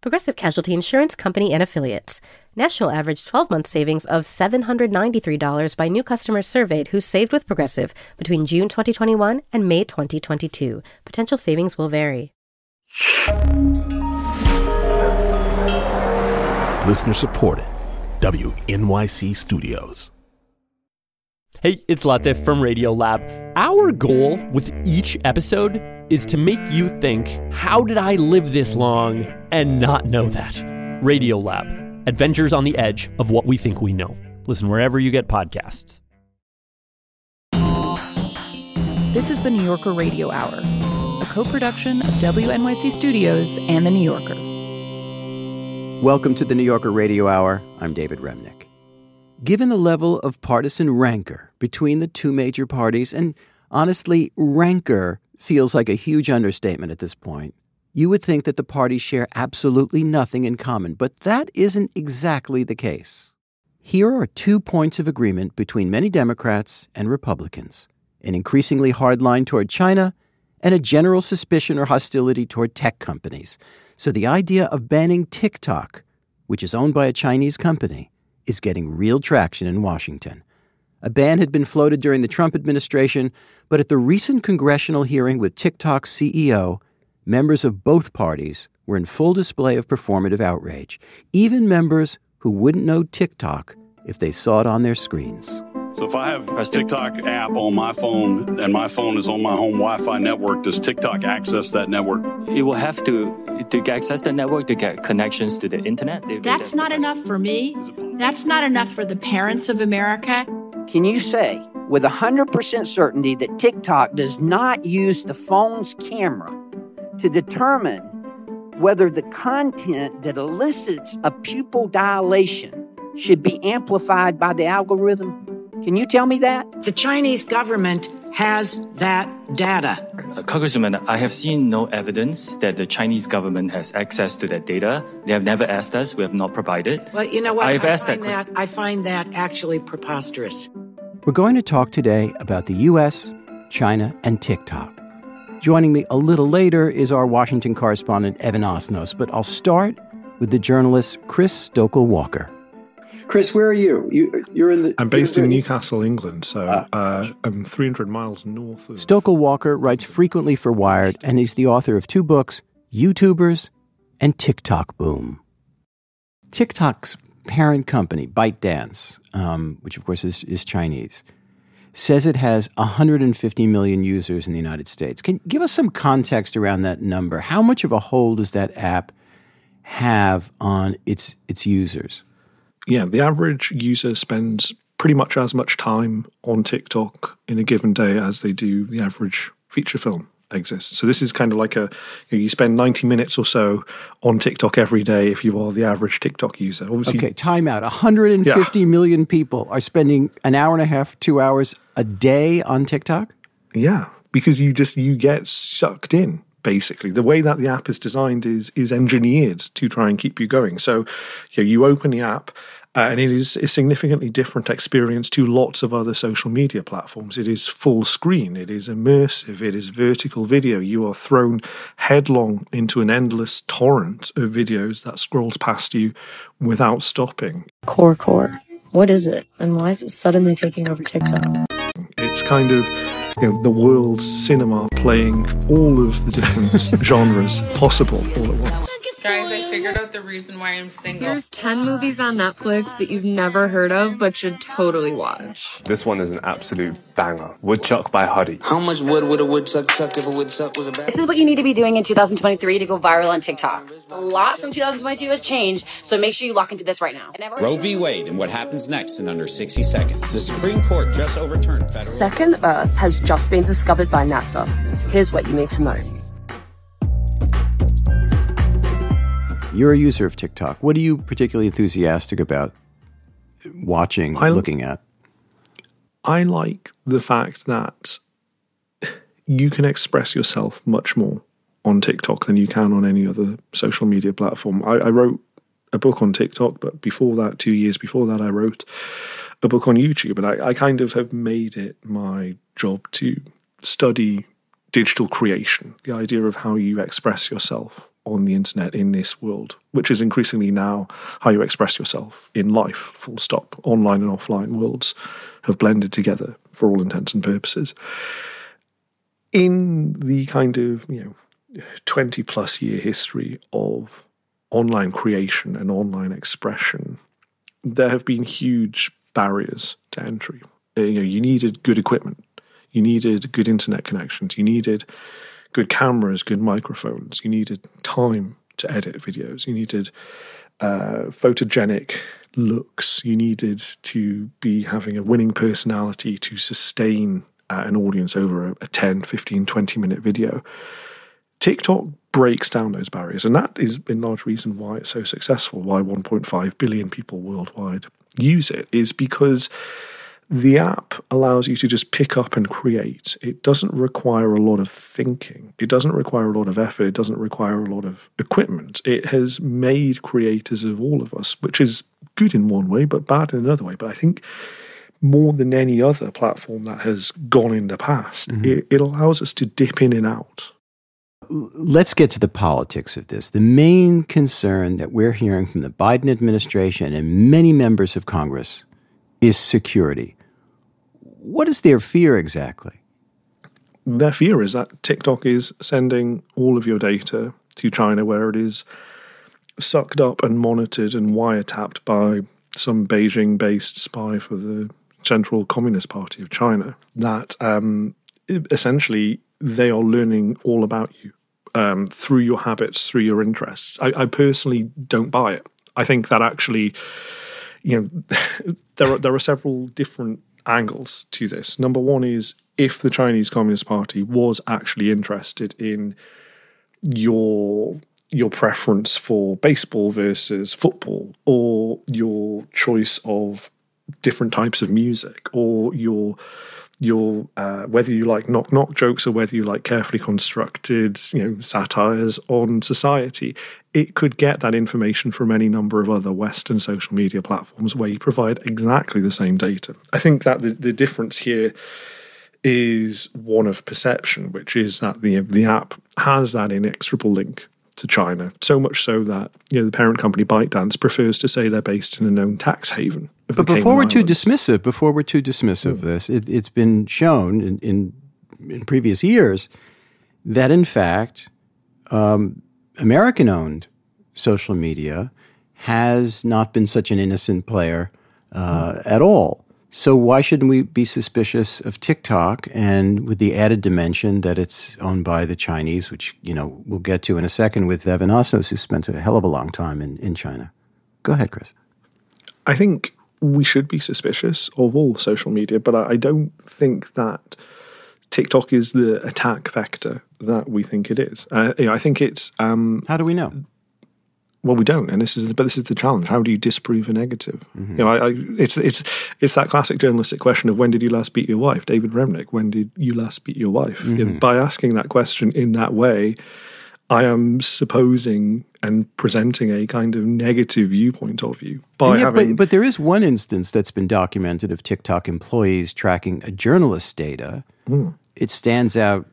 Progressive Casualty Insurance Company and Affiliates. National average 12 month savings of $793 by new customers surveyed who saved with Progressive between June 2021 and May 2022. Potential savings will vary. Listener supported. WNYC Studios. Hey, it's Latif from Radio Lab. Our goal with each episode is to make you think, how did I live this long and not know that? Radio Lab, adventures on the edge of what we think we know. Listen wherever you get podcasts. This is the New Yorker Radio Hour, a co production of WNYC Studios and The New Yorker. Welcome to the New Yorker Radio Hour. I'm David Remnick. Given the level of partisan rancor between the two major parties, and honestly, rancor feels like a huge understatement at this point, you would think that the parties share absolutely nothing in common, but that isn't exactly the case. Here are two points of agreement between many Democrats and Republicans an increasingly hard line toward China and a general suspicion or hostility toward tech companies. So the idea of banning TikTok, which is owned by a Chinese company, is getting real traction in Washington. A ban had been floated during the Trump administration, but at the recent congressional hearing with TikTok's CEO, members of both parties were in full display of performative outrage, even members who wouldn't know TikTok if they saw it on their screens. So if I have a TikTok app on my phone and my phone is on my home Wi-Fi network, does TikTok access that network? It will have to to access the network to get connections to the internet. That's not enough for me. That's not enough for the parents of America. Can you say with 100% certainty that TikTok does not use the phone's camera to determine whether the content that elicits a pupil dilation should be amplified by the algorithm? Can you tell me that? The Chinese government has that data. Uh, Congressman, I have seen no evidence that the Chinese government has access to that data. They have never asked us. We have not provided. Well, you know what? I've I asked that that I find that actually preposterous. We're going to talk today about the U.S., China, and TikTok. Joining me a little later is our Washington correspondent, Evan Osnos, but I'll start with the journalist Chris Stokel Walker. Chris, where are you? you you're in the. I'm based in Newcastle, England, so uh, I'm 300 miles north of. Stokel Walker writes frequently for Wired, and he's the author of two books YouTubers and TikTok Boom. TikTok's parent company, ByteDance, um, which of course is, is Chinese, says it has 150 million users in the United States. Can you give us some context around that number? How much of a hold does that app have on its its users? Yeah, the average user spends pretty much as much time on TikTok in a given day as they do the average feature film exists. So this is kind of like a you, know, you spend 90 minutes or so on TikTok every day if you are the average TikTok user. Obviously, okay, time out. 150 yeah. million people are spending an hour and a half, 2 hours a day on TikTok? Yeah, because you just you get sucked in basically the way that the app is designed is is engineered to try and keep you going so you, know, you open the app uh, and it is a significantly different experience to lots of other social media platforms. It is full screen, it is immersive, it is vertical video. You are thrown headlong into an endless torrent of videos that scrolls past you without stopping. Core Core. What is it? And why is it suddenly taking over TikTok? It's kind of you know, the world's cinema playing all of the different genres possible all at once. Guys, I figured out the reason why I'm single. There's 10 movies on Netflix that you've never heard of but should totally watch. This one is an absolute banger. Woodchuck by Huddy. How much wood would a woodchuck chuck if a woodchuck was a bad? This is what you need to be doing in 2023 to go viral on TikTok. A lot from 2022 has changed, so make sure you lock into this right now. Roe v. Wade and what happens next in under 60 seconds. The Supreme Court just overturned federal. Second Earth has just been discovered by NASA. Here's what you need to know. You're a user of TikTok. What are you particularly enthusiastic about watching, I- looking at? I like the fact that you can express yourself much more on TikTok than you can on any other social media platform. I, I wrote a book on TikTok, but before that, two years before that, I wrote a book on YouTube. And I, I kind of have made it my job to study digital creation, the idea of how you express yourself on the internet in this world, which is increasingly now how you express yourself in life, full stop. Online and offline worlds have blended together for all intents and purposes. In the kind of, you know, 20 plus year history of online creation and online expression, there have been huge barriers to entry. You know, you needed good equipment, you needed good internet connections, you needed good cameras, good microphones, you needed time to edit videos, you needed uh, photogenic looks, you needed to be having a winning personality to sustain uh, an audience over a, a 10, 15, 20 minute video. TikTok breaks down those barriers, and that is in large reason why it's so successful, why 1.5 billion people worldwide use it, is because the app allows you to just pick up and create. It doesn't require a lot of thinking. It doesn't require a lot of effort. It doesn't require a lot of equipment. It has made creators of all of us, which is good in one way, but bad in another way. But I think more than any other platform that has gone in the past, mm-hmm. it, it allows us to dip in and out. Let's get to the politics of this. The main concern that we're hearing from the Biden administration and many members of Congress is security. What is their fear exactly? Their fear is that TikTok is sending all of your data to China, where it is sucked up and monitored and wiretapped by some Beijing based spy for the Central Communist Party of China. That um, essentially they are learning all about you um, through your habits, through your interests. I, I personally don't buy it. I think that actually, you know, there are there are several different angles to this. Number one is if the Chinese Communist Party was actually interested in your your preference for baseball versus football, or your choice of different types of music, or your your uh, whether you like knock knock jokes or whether you like carefully constructed you know satires on society, it could get that information from any number of other Western social media platforms where you provide exactly the same data. I think that the, the difference here is one of perception, which is that the the app has that inexorable link to China, so much so that you know the parent company ByteDance prefers to say they're based in a known tax haven. But before we're too dismissive, before we're too dismissive of this, it, it's been shown in, in in previous years that in fact um, American-owned social media has not been such an innocent player uh, at all. So why shouldn't we be suspicious of TikTok? And with the added dimension that it's owned by the Chinese, which you know we'll get to in a second with Evan Osnos, who spent a hell of a long time in, in China. Go ahead, Chris. I think we should be suspicious of all social media, but I I don't think that TikTok is the attack vector that we think it is. Uh, you know, I think it's. Um, How do we know? Well, we don't, and this is but this is the challenge. How do you disprove a negative? You know, I, I, it's it's it's that classic journalistic question of when did you last beat your wife, David Remnick? When did you last beat your wife? You know, Mhm. by asking that question in that way, I am supposing and presenting a kind of negative viewpoint of you by having. but, but there is one instance that's been documented of TikTok employees tracking a journalist's data. Hmm. It stands out,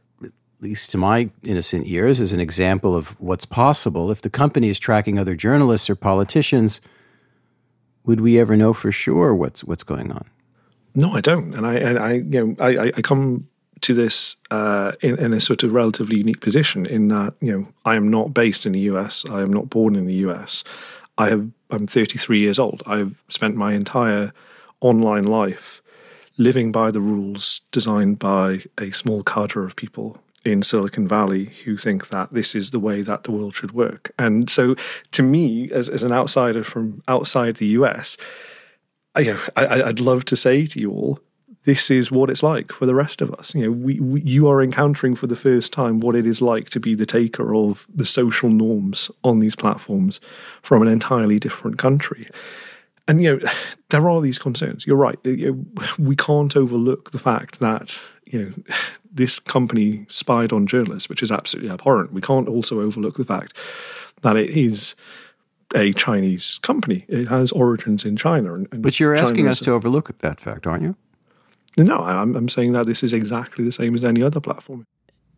least to my innocent ears, as an example of what's possible. If the company is tracking other journalists or politicians, would we ever know for sure what's what's going on? No, I don't, and I, and I, you know, I- I come to this uh, in, in a sort of relatively unique position in that you know I am not based in the US. I am not born in the US. I have. I'm 33 years old. I've spent my entire online life living by the rules designed by a small cadre of people in Silicon Valley who think that this is the way that the world should work. And so, to me, as, as an outsider from outside the US, I, you know, I, I'd love to say to you all, this is what it's like for the rest of us. You know, we, we you are encountering for the first time what it is like to be the taker of the social norms on these platforms from an entirely different country. and you know, there are these concerns. You're right. We can't overlook the fact that you know this company spied on journalists, which is absolutely abhorrent. We can't also overlook the fact that it is a Chinese company. It has origins in China. And, and but you're China asking is us to overlook that fact, aren't you? No, I'm, I'm saying that this is exactly the same as any other platform.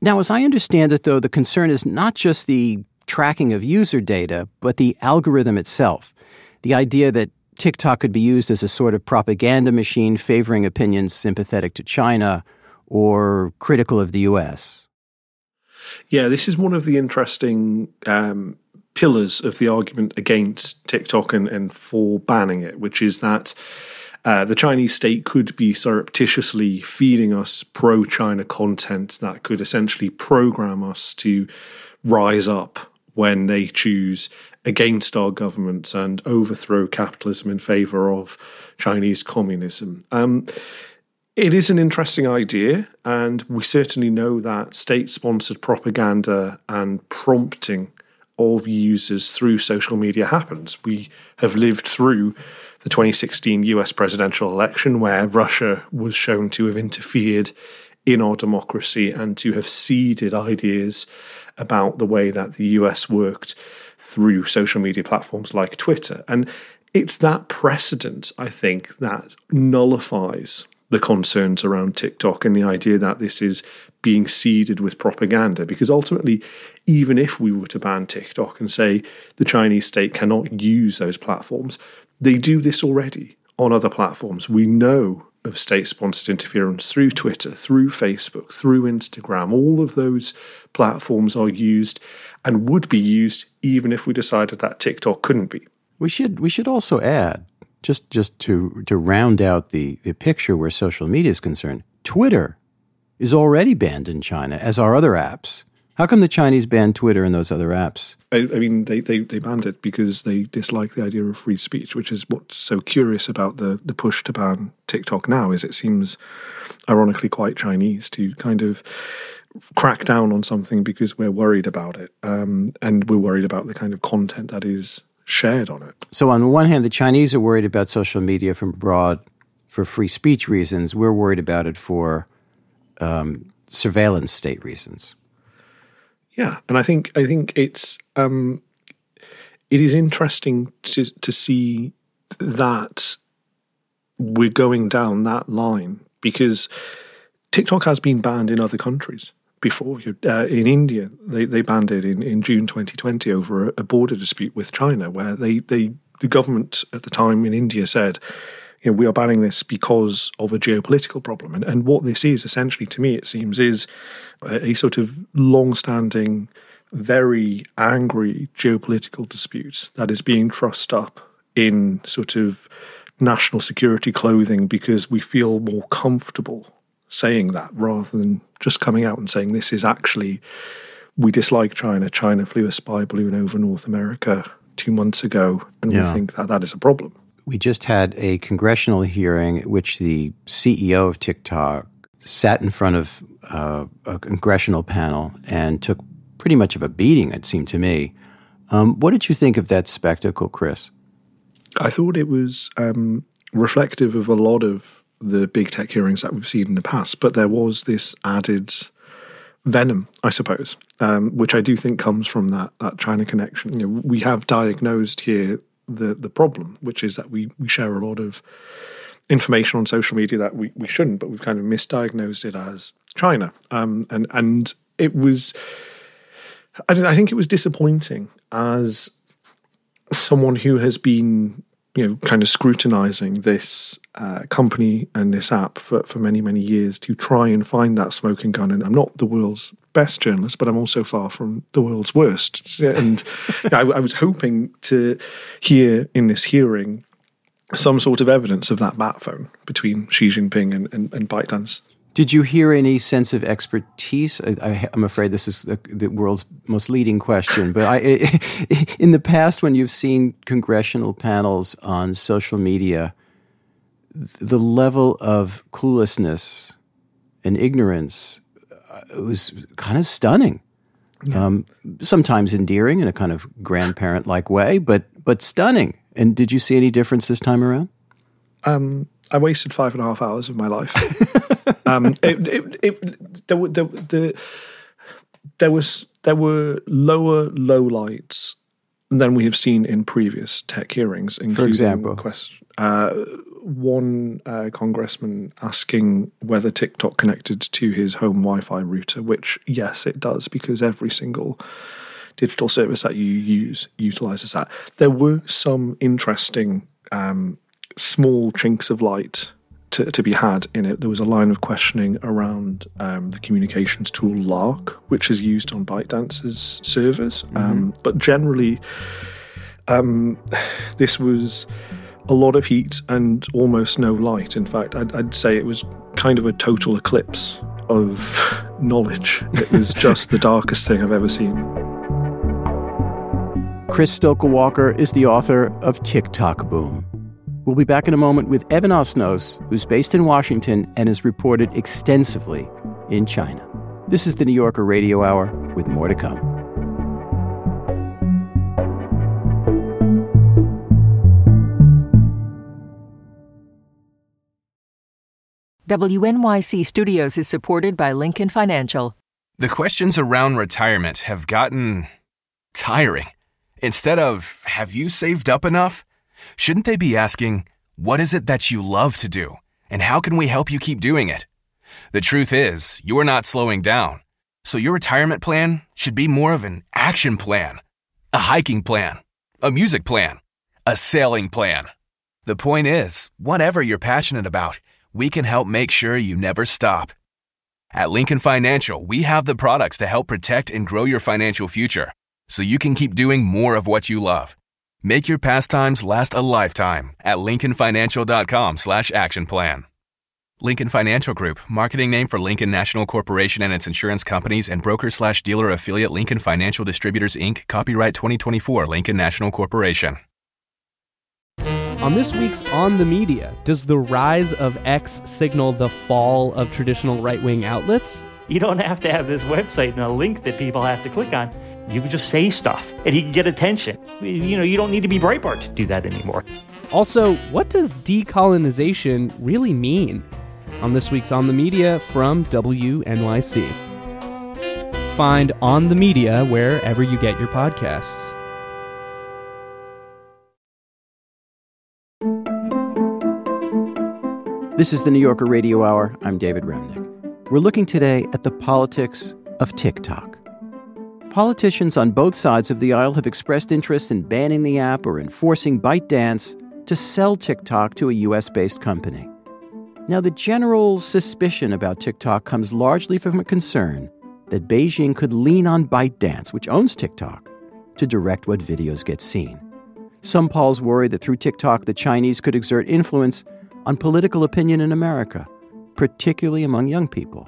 Now, as I understand it, though, the concern is not just the tracking of user data, but the algorithm itself. The idea that TikTok could be used as a sort of propaganda machine favoring opinions sympathetic to China or critical of the US. Yeah, this is one of the interesting um, pillars of the argument against TikTok and, and for banning it, which is that uh, the Chinese state could be surreptitiously feeding us pro China content that could essentially program us to rise up when they choose against our governments and overthrow capitalism in favor of Chinese communism. Um, it is an interesting idea, and we certainly know that state sponsored propaganda and prompting of users through social media happens. We have lived through the 2016 US presidential election, where Russia was shown to have interfered in our democracy and to have seeded ideas about the way that the US worked through social media platforms like Twitter. And it's that precedent, I think, that nullifies the concerns around TikTok and the idea that this is being seeded with propaganda. Because ultimately, even if we were to ban TikTok and say the Chinese state cannot use those platforms, they do this already on other platforms. We know of state sponsored interference through Twitter, through Facebook, through Instagram. All of those platforms are used and would be used even if we decided that TikTok couldn't be. We should we should also add just just to to round out the the picture where social media is concerned. Twitter is already banned in China, as are other apps. How come the Chinese banned Twitter and those other apps? I, I, mean, they, they, they banned it because they dislike the idea of free speech, which is what's so curious about the, the push to ban TikTok now is it seems ironically quite Chinese to kind of crack down on something because we're worried about it. Um, and we're worried about the kind of content that is shared on it. So on one hand, the Chinese are worried about social media from abroad for free speech reasons. We're worried about it for um, surveillance state reasons. Yeah, and I think I think it's um, it is interesting to to see that we're going down that line because TikTok has been banned in other countries before. Uh, in India, they, they banned it in, in June 2020 over a, a border dispute with China, where they, they the government at the time in India said you know, we are banning this because of a geopolitical problem. And, and what this is essentially, to me, it seems, is a, a sort of long standing, very angry geopolitical dispute that is being trussed up in sort of national security clothing because we feel more comfortable saying that rather than just coming out and saying this is actually we dislike China. China flew a spy balloon over North America two months ago, and yeah. we think that that is a problem we just had a congressional hearing at which the CEO of TikTok sat in front of uh, a congressional panel and took pretty much of a beating, it seemed to me. Um, what did you think of that spectacle, Chris? I thought it was um, reflective of a lot of the big tech hearings that we've seen in the past, but there was this added venom, I suppose, um, which I do think comes from that that China connection. You know, we have diagnosed here the the problem, which is that we we share a lot of information on social media that we, we shouldn't, but we've kind of misdiagnosed it as China. Um, and and it was, I, I think it was disappointing as someone who has been you know kind of scrutinizing this uh, company and this app for, for many many years to try and find that smoking gun and i'm not the world's best journalist, but I'm also far from the world's worst. And I, I, was hoping to hear in this hearing some sort of evidence of that bat phone between Xi Jinping and, and, and ByteDance. Did you hear any sense of expertise? I, am afraid this is the, the, world's most leading question, but I, in the past, when you've seen congressional panels on social media, the level of cluelessness and ignorance it was kind of stunning. Um, sometimes endearing in a kind of grandparent like way, but but stunning. And did you see any difference this time around? Um, I wasted five and a half hours of my life. um, it, it, it, there, were, there, there, there was there were lower low lights than we have seen in previous tech hearings. For example, quest, uh, one uh, congressman asking whether TikTok connected to his home Wi-Fi router, which yes, it does because every single digital service that you use utilizes that. There were some interesting um, small chinks of light to, to, be had in it. There was a line of questioning around um, the communications tool Lark, which is used on ByteDance's servers. Mm-hmm. Um, but generally, um, this was a lot of heat and almost no light. In fact, I'd, I'd say it was kind of a total eclipse of knowledge. It was just the darkest thing I've ever seen. Chris Stokel Walker is the author of TikTok Boom. We'll be back in a moment with Evan Osnos, who's based in Washington and has reported extensively in China. This is the New Yorker Radio Hour with more to come. WNYC Studios is supported by Lincoln Financial. The questions around retirement have gotten tiring. Instead of, have you saved up enough? Shouldn't they be asking, what is it that you love to do? And how can we help you keep doing it? The truth is, you are not slowing down. So your retirement plan should be more of an action plan, a hiking plan, a music plan, a sailing plan. The point is, whatever you're passionate about, we can help make sure you never stop. At Lincoln Financial, we have the products to help protect and grow your financial future so you can keep doing more of what you love. Make your pastimes last a lifetime at lincolnfinancial.com slash action plan. Lincoln Financial Group, marketing name for Lincoln National Corporation and its insurance companies and broker slash dealer affiliate Lincoln Financial Distributors Inc., copyright 2024 Lincoln National Corporation. On this week's On the Media, does the rise of X signal the fall of traditional right wing outlets? You don't have to have this website and a link that people have to click on. You can just say stuff and he can get attention. You know, you don't need to be Breitbart to do that anymore. Also, what does decolonization really mean? On this week's On the Media from WNYC. Find On the Media wherever you get your podcasts. This is the New Yorker Radio Hour. I'm David Remnick. We're looking today at the politics of TikTok. Politicians on both sides of the aisle have expressed interest in banning the app or enforcing ByteDance to sell TikTok to a US based company. Now, the general suspicion about TikTok comes largely from a concern that Beijing could lean on ByteDance, which owns TikTok, to direct what videos get seen. Some polls worry that through TikTok, the Chinese could exert influence on political opinion in America, particularly among young people.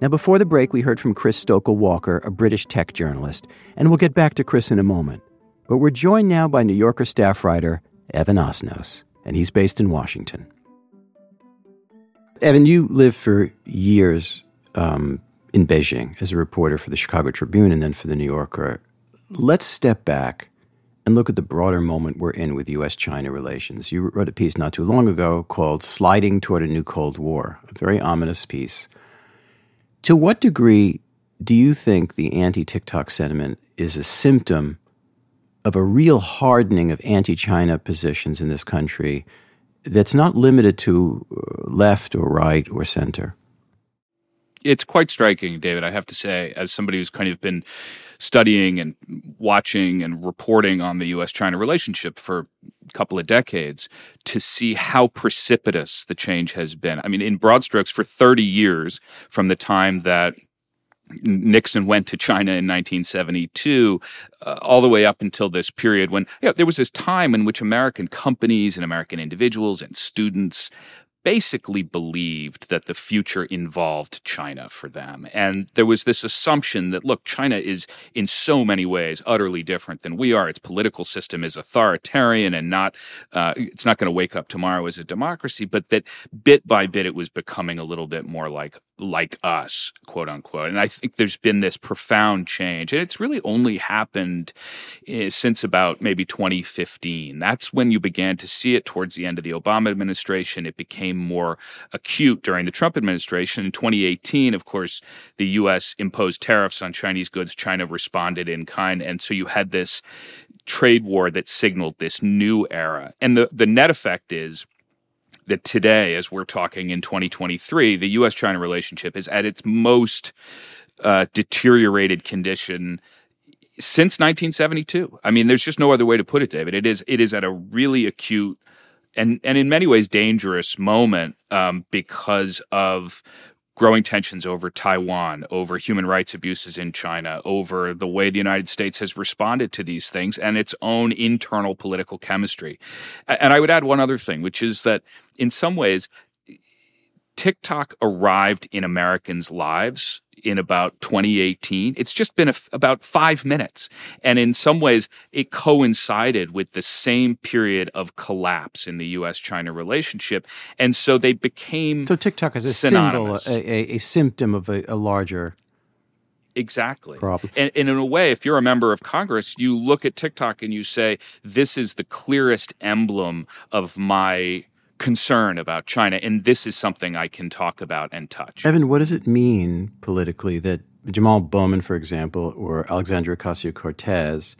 Now, before the break, we heard from Chris Stokel Walker, a British tech journalist, and we'll get back to Chris in a moment. But we're joined now by New Yorker staff writer Evan Osnos, and he's based in Washington. Evan, you lived for years um, in Beijing as a reporter for the Chicago Tribune and then for the New Yorker. Let's step back and look at the broader moment we're in with U.S. China relations. You wrote a piece not too long ago called Sliding Toward a New Cold War, a very ominous piece. To what degree do you think the anti TikTok sentiment is a symptom of a real hardening of anti China positions in this country that's not limited to uh, left or right or center? It's quite striking, David, I have to say, as somebody who's kind of been studying and watching and reporting on the US China relationship for couple of decades to see how precipitous the change has been. I mean, in broad strokes, for 30 years from the time that Nixon went to China in 1972, uh, all the way up until this period when you know, there was this time in which American companies and American individuals and students basically believed that the future involved China for them. And there was this assumption that, look, China is in so many ways utterly different than we are. Its political system is authoritarian and not, uh, it's not going to wake up tomorrow as a democracy, but that bit by bit it was becoming a little bit more like like us, quote unquote. And I think there's been this profound change. And it's really only happened eh, since about maybe 2015. That's when you began to see it towards the end of the Obama administration. It became more acute during the Trump administration. In 2018, of course, the US imposed tariffs on Chinese goods. China responded in kind. And so you had this trade war that signaled this new era. And the, the net effect is that today, as we're talking in 2023, the US China relationship is at its most uh, deteriorated condition since 1972. I mean, there's just no other way to put it, David. It is it is at a really acute and and in many ways dangerous moment um, because of growing tensions over Taiwan, over human rights abuses in China, over the way the United States has responded to these things, and its own internal political chemistry. And I would add one other thing, which is that in some ways, TikTok arrived in Americans' lives in about 2018. It's just been about five minutes. And in some ways, it coincided with the same period of collapse in the US China relationship. And so they became. So TikTok is a synonymous. symbol, a, a, a symptom of a, a larger. Exactly. Problem. And, and, in a way, if you're a member of Congress, you look at TikTok and you say, this is the clearest emblem of my concern about China, and this is something I can talk about and touch. Evan, what does it mean politically that Jamal Bowman, for example, or Alexandria Ocasio Cortez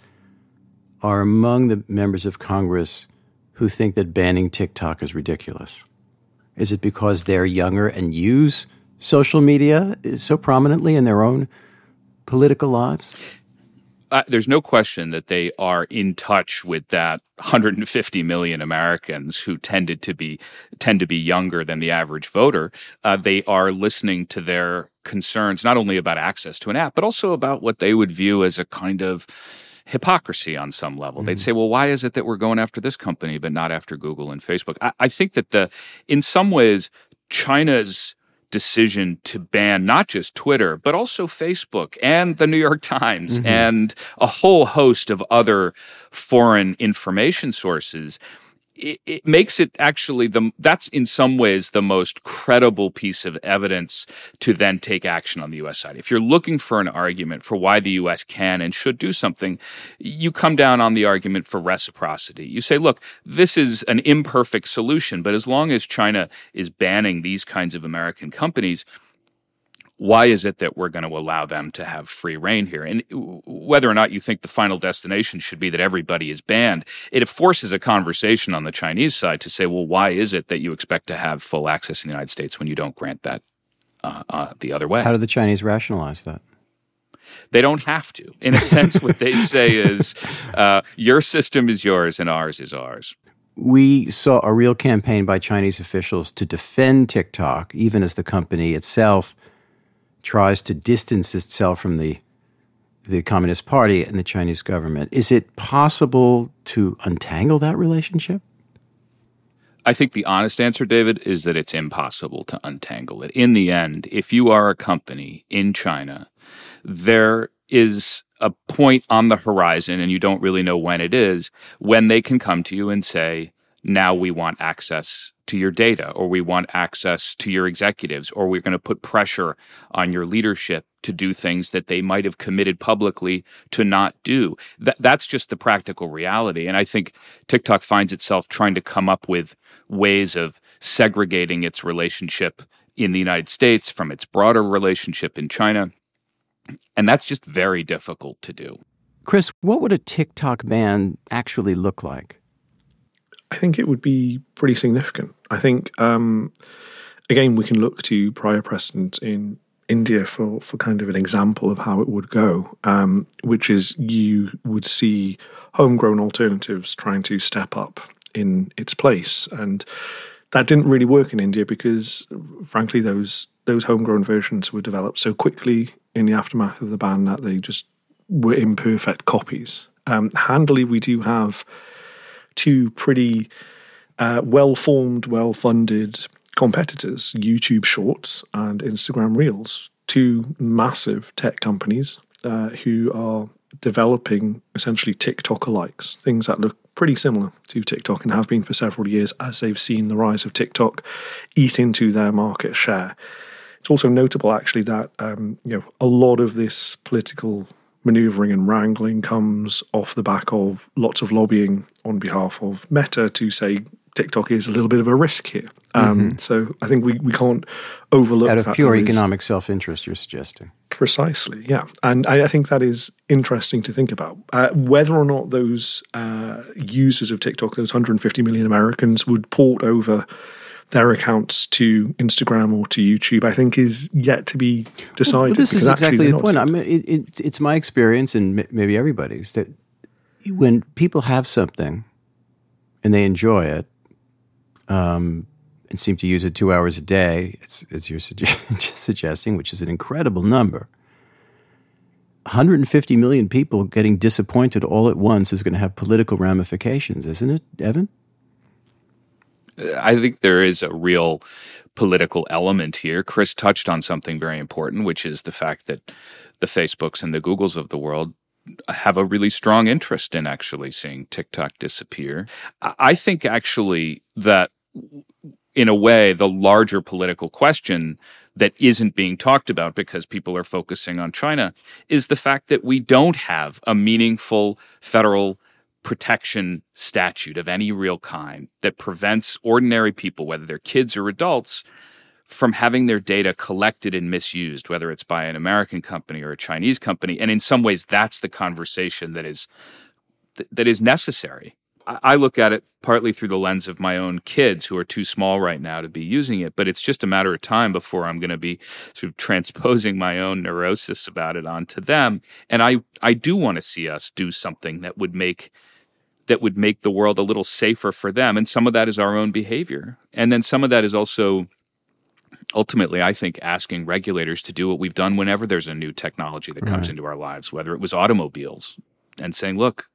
are among the members of Congress who think that banning TikTok is ridiculous? Is it because they're younger and use social media so prominently in their own political lives? Uh, there's no question that they are in touch with that 150 million Americans who tended to be tend to be younger than the average voter. Uh, they are listening to their concerns not only about access to an app, but also about what they would view as a kind of hypocrisy on some level. Mm-hmm. They'd say, "Well, why is it that we're going after this company but not after Google and Facebook?" I, I think that the in some ways China's decision to ban not just Twitter, but also Facebook and the New York Times mm-hmm. and a whole host of other foreign information sources it, it, makes it actually the that's in some ways the most credible piece of evidence to then take action on the US side. If you're looking for an argument for why the US can and should do something, you come down on the argument for reciprocity. You say, look, this is an imperfect solution, but as long as China is banning these kinds of American companies, why is it that we're going to allow them to have free reign here? And whether or not you think the final destination should be that everybody is banned, it forces a conversation on the Chinese side to say, well, why is it that you expect to have full access in the United States when you don't grant that uh, uh, the other way? How do the Chinese rationalize that? They don't have to. In a sense, what they say is, uh, your system is yours and ours is ours we saw a real campaign by Chinese officials to defend TikTok, even as the company itself tries to distance itself from the the Communist Party and the Chinese government. Is it possible to untangle that relationship? I think the honest answer, David, is that it's impossible to untangle it. In the end, if you are a company in China, there is a point on the horizon, and you don't really know when it is, when they can come to you and say, now we want access to your data, or we want access to your executives, or we're going to put pressure on your leadership to do things that they might have committed publicly to not do. Th- that's just the practical reality. And I think TikTok finds itself trying to come up with ways of segregating its relationship in the United States from its broader relationship in China. And that's just very difficult to do. Chris, what would a TikTok ban actually look like? I think it would be pretty significant. I think, um, again, we can look to prior precedent in India for, for kind of an example of how it would go, um, which is you would see homegrown alternatives trying to step up in its place. And that didn't really work in India because, frankly, those those homegrown versions were developed so quickly in the aftermath of the ban that they just were imperfect copies. Um, handily, we do have two pretty uh, well formed, well funded competitors YouTube Shorts and Instagram Reels, two massive tech companies uh, who are developing essentially TikTok alikes, things that look pretty similar to TikTok and have been for several years as they've seen the rise of TikTok eat into their market share. It's also notable, actually, that um, you know a lot of this political maneuvering and wrangling comes off the back of lots of lobbying on behalf of Meta to say TikTok is a little bit of a risk here. Um, Mhm. So I think we, we can't overlook Out of that pure is- economic self interest, you're suggesting. Precisely, yeah. And I, I think that is interesting to think about. Uh, whether or not those uh, users of TikTok, those 150 million Americans, would port over their accounts to Instagram or to YouTube, I think is yet to be decided. Well, this is exactly the point. I mean, it, it, it's my experience, and m- maybe everybody's, that when people have something and they enjoy it, um, and seem to use it two hours a day, as, as you're sugge- suggesting, which is an incredible number. 150 million people getting disappointed all at once is going to have political ramifications, isn't it, Evan? I think there is a real political element here. Chris touched on something very important, which is the fact that the Facebooks and the Googles of the world have a really strong interest in actually seeing TikTok disappear. I think actually that in a way, the larger political question that isn't being talked about because people are focusing on China is the fact that we don't have a meaningful federal protection statute of any real kind that prevents ordinary people, whether they're kids or adults, from having their data collected and misused, whether it's by an American company or a Chinese company. And in some ways, that's the conversation that is that is necessary. I look at it partly through the lens of my own kids who are too small right now to be using it, but it's just a matter of time before I'm going to be sort of transposing my own neurosis about it onto them. And I, I do want to see us do something that would make that would make the world a little safer for them. And some of that is our own behavior. And then some of that is also ultimately, I think, asking regulators to do what we've done whenever there's a new technology that comes Right. into our lives, whether it was automobiles, and saying, look,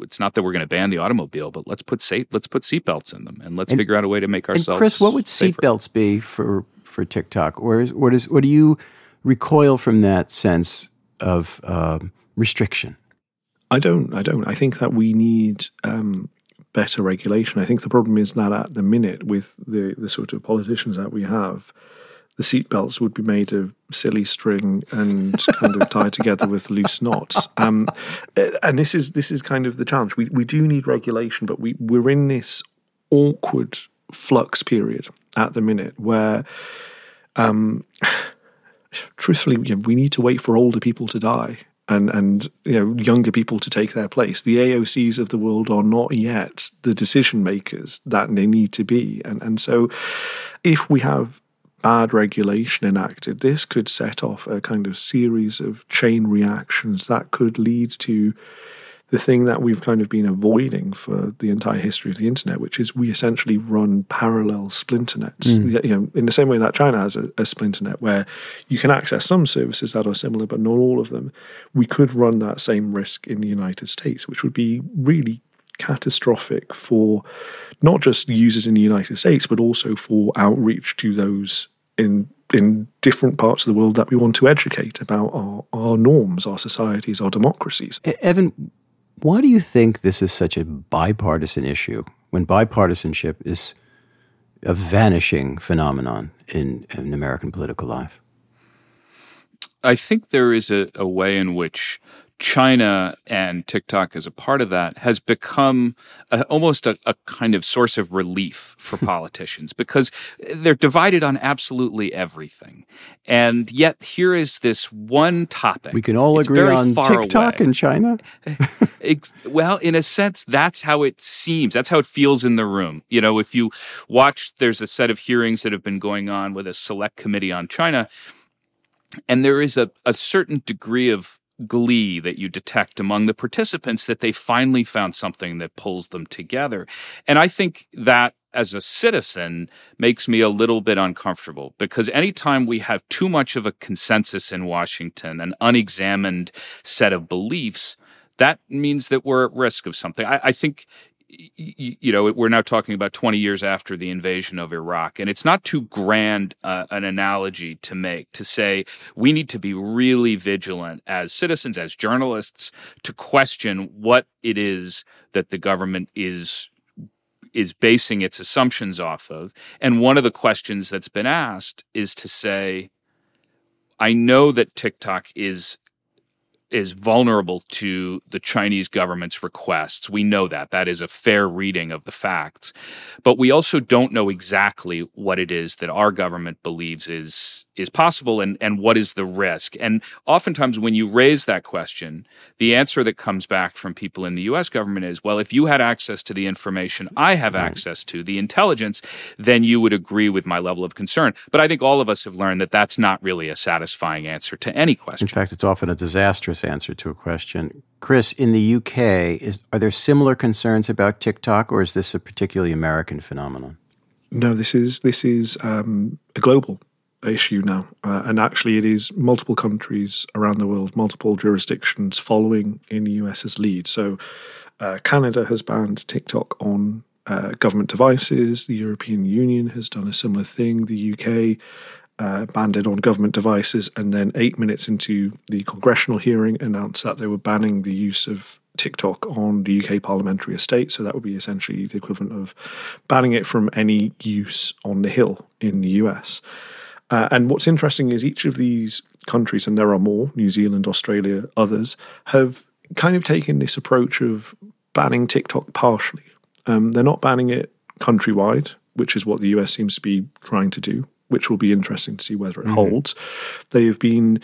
it's not that we're going to ban the automobile, but let's put safe, let's put seatbelts in them, and let's And- figure out a way to make And ourselves. Chris, what would seatbelts be for for TikTok, or is, or does or do you recoil from that sense of um, restriction? I don't. I don't. I think that we need um, better regulation. I think the problem is that at the minute, with the the sort of politicians that we have, the seatbelts would be made of silly string and kind of tied together with loose knots. Um, uh, and this is this is kind of the challenge. We we do need regulation, but we we're in this awkward flux period at the minute where. Um, truthfully, we need to wait for older people to die and and you know younger people to take their place. The AOCs of the world are not yet the decision makers that they need to be, and and so if we have bad regulation enacted, this could set off a kind of series of chain reactions that could lead to the thing that we've kind of been avoiding for the entire history of the internet, which is we essentially run parallel splinter nets. Mm. You know, in the same way that China has a, a splinter net where you can access some services that are similar, but not all of them. We could run that same risk in the United States, which would be really catastrophic for not just users in the United States, but also for outreach to those in in different parts of the world that we want to educate about our, our norms, our societies, our democracies. Evan, why do you think this is such a bipartisan issue when bipartisanship is a vanishing phenomenon in, in American political life? I think there is a, a way in which China and TikTok, as a part of that, has become a, almost a, a kind of source of relief for politicians because they're divided on absolutely everything. And yet, here is this one topic. We can all agree on TikTok away. in China. Well, in a sense, that's how it seems. That's how it feels in the room. You know, if you watch, there's a set of hearings that have been going on with a select committee on China, and there is a, a certain degree of glee that you detect among the participants that they finally found something that pulls them together. And I think that as a citizen makes me a little bit uncomfortable because anytime we have too much of a consensus in Washington, an unexamined set of beliefs, that means that we're at risk of something. I, I think you know we're now talking about 20 years after the invasion of iraq and it's not too grand uh, an analogy to make to say we need to be really vigilant as citizens as journalists to question what it is that the government is is basing its assumptions off of and one of the questions that's been asked is to say I know that TikTok is is vulnerable to the Chinese government's requests. We know that. That is a fair reading of the facts. But we also don't know exactly what it is that our government believes is is possible and, and what is the risk. And oftentimes when you raise that question, the answer that comes back from people in the US government is, well, if you had access to the information I have access to, the intelligence, then you would agree with my level of concern. But I think all of us have learned that that's not really a satisfying answer to any question. In fact, it's often a disastrous answer to a question. Chris, in the UK, is, are there similar concerns about TikTok, or is this a particularly American phenomenon? No, this is this is um, a global issue now. Uh, and actually, it is multiple countries around the world, multiple jurisdictions following in the US's lead. So, uh, Canada has banned TikTok on uh, government devices. The European Union has done a similar thing. The UK uh, banned it on government devices, and then eight minutes into the congressional hearing, announced that they were banning the use of TikTok on the UK parliamentary estate. So that would be essentially the equivalent of banning it from any use on the Hill in the US. Uh, and what's interesting is each of these countries, and there are more New Zealand, Australia, others have kind of taken this approach of banning TikTok partially. Um, they're not banning it countrywide, which is what the US seems to be trying to do, which will be interesting to see whether it mm-hmm. holds. They have been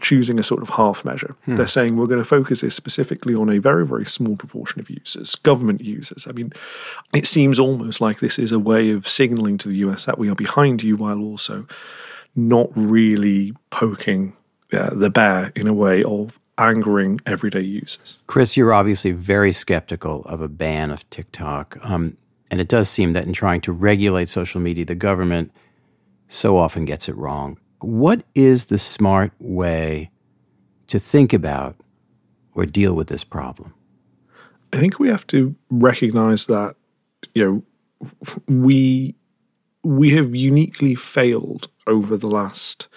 choosing a sort of half measure. Hmm. They're saying we're going to focus this specifically on a very, very small proportion of users, government users. I mean, it seems almost like this is a way of signaling to the US that we are behind you while also not really poking uh, the bear in a way of angering everyday users. Chris, you're obviously very skeptical of a ban of TikTok. Um, and it does seem that in trying to regulate social media, the government so often gets it wrong. What is the smart way to think about or deal with this problem? I think we have to recognize that you know we we have uniquely failed over the last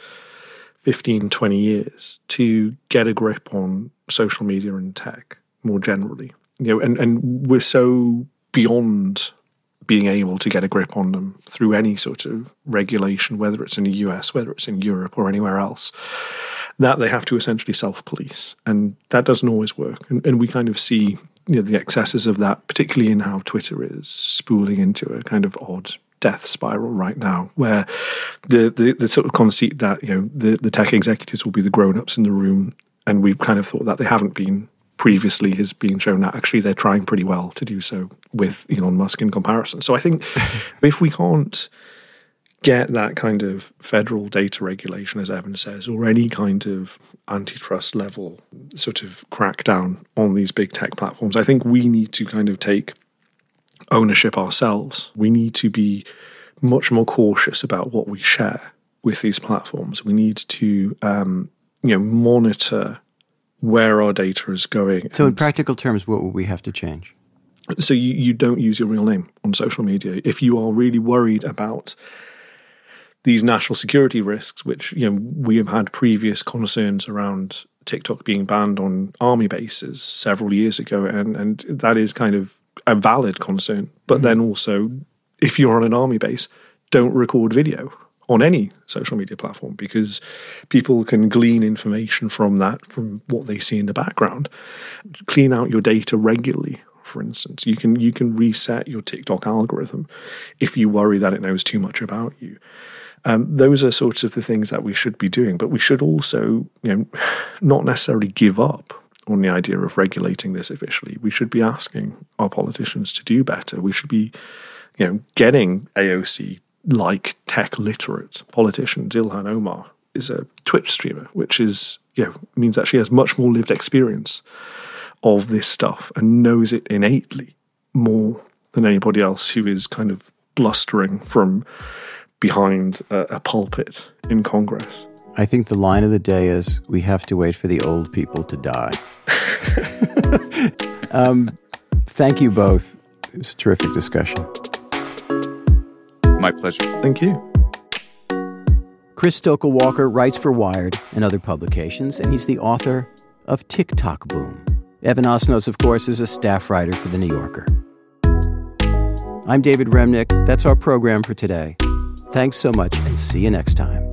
15 20 years to get a grip on social media and tech more generally you know and and we're so beyond being able to get a grip on them through any sort of regulation, whether it's in the US, whether it's in Europe or anywhere else, that they have to essentially self police. And that doesn't always work. And, and we kind of see you know, the excesses of that, particularly in how Twitter is spooling into a kind of odd death spiral right now, where the, the, the sort of conceit that you know the, the tech executives will be the grown ups in the room, and we've kind of thought that they haven't been previously has been shown that actually they're trying pretty well to do so with Elon Musk in comparison. So I think if we can't get that kind of federal data regulation, as Evan says, or any kind of antitrust level sort of crackdown on these big tech platforms, I think we need to kind of take ownership ourselves. We need to be much more cautious about what we share with these platforms. We need to, um, you know, monitor where our data is going. So, in practical terms, what would we have to change? So, you, you don't use your real name on social media. If you are really worried about these national security risks, which you know we have had previous concerns around TikTok being banned on army bases several years ago, and and that is kind of a valid concern. But mm-hmm. then also, if you're on an army base, don't record video on any social media platform because people can glean information from that, from what they see in the background. Clean out your data regularly. For instance, you can you can reset your TikTok algorithm if you worry that it knows too much about you. Um, those are sorts of the things that we should be doing, but we should also, you know, not necessarily give up on the idea of regulating this officially. We should be asking our politicians to do better. We should be, you know, getting AOC like tech literate politician Ilhan Omar is a Twitch streamer, which is you know means that she has much more lived experience of this stuff and knows it innately more than anybody else who is kind of blustering from behind a, a pulpit in Congress. I think the line of the day is we have to wait for the old people to die. um, thank you both. It was a terrific discussion. My pleasure. Thank you. Chris Stokel Walker writes for Wired and other publications, and he's the author of TikTok Boom. Evan Osnos, of course, is a staff writer for The New Yorker. I'm David Remnick. That's our program for today. Thanks so much, and see you next time.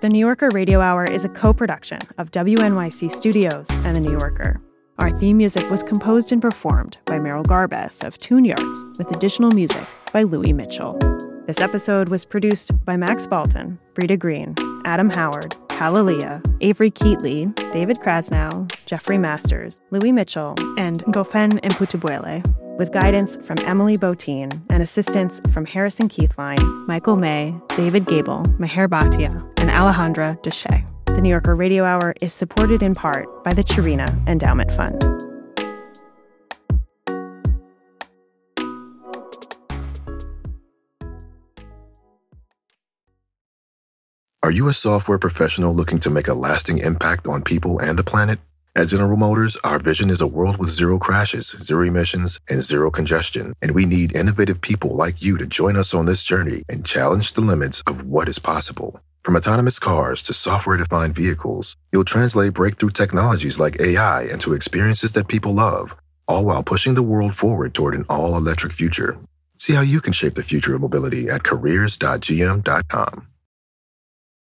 The New Yorker Radio Hour is a co production of WNYC Studios and The New Yorker. Our theme music was composed and performed by Merrill Garbus of Tune Yards, with additional music by Louis Mitchell. This episode was produced by Max Balton, Brita Green, Adam Howard, Halalia, Avery Keatley, David Krasnow, Jeffrey Masters, Louis Mitchell, and Ngofeen Mputubwele, with guidance from Emily Botein and assistance from Harrison Keithline, Michael May, David Gable, Meher Bhatia, and Alejandra Deshay. The New Yorker Radio Hour is supported in part by the Cherena Endowment Fund. Are you a software professional looking to make a lasting impact on people and the planet? At General Motors, our vision is a world with zero crashes, zero emissions, and zero congestion. And we need innovative people like you to join us on this journey and challenge the limits of what is possible. From autonomous cars to software defined vehicles, you'll translate breakthrough technologies like AI into experiences that people love, all while pushing the world forward toward an all electric future. See how you can shape the future of mobility at careers.gm.com.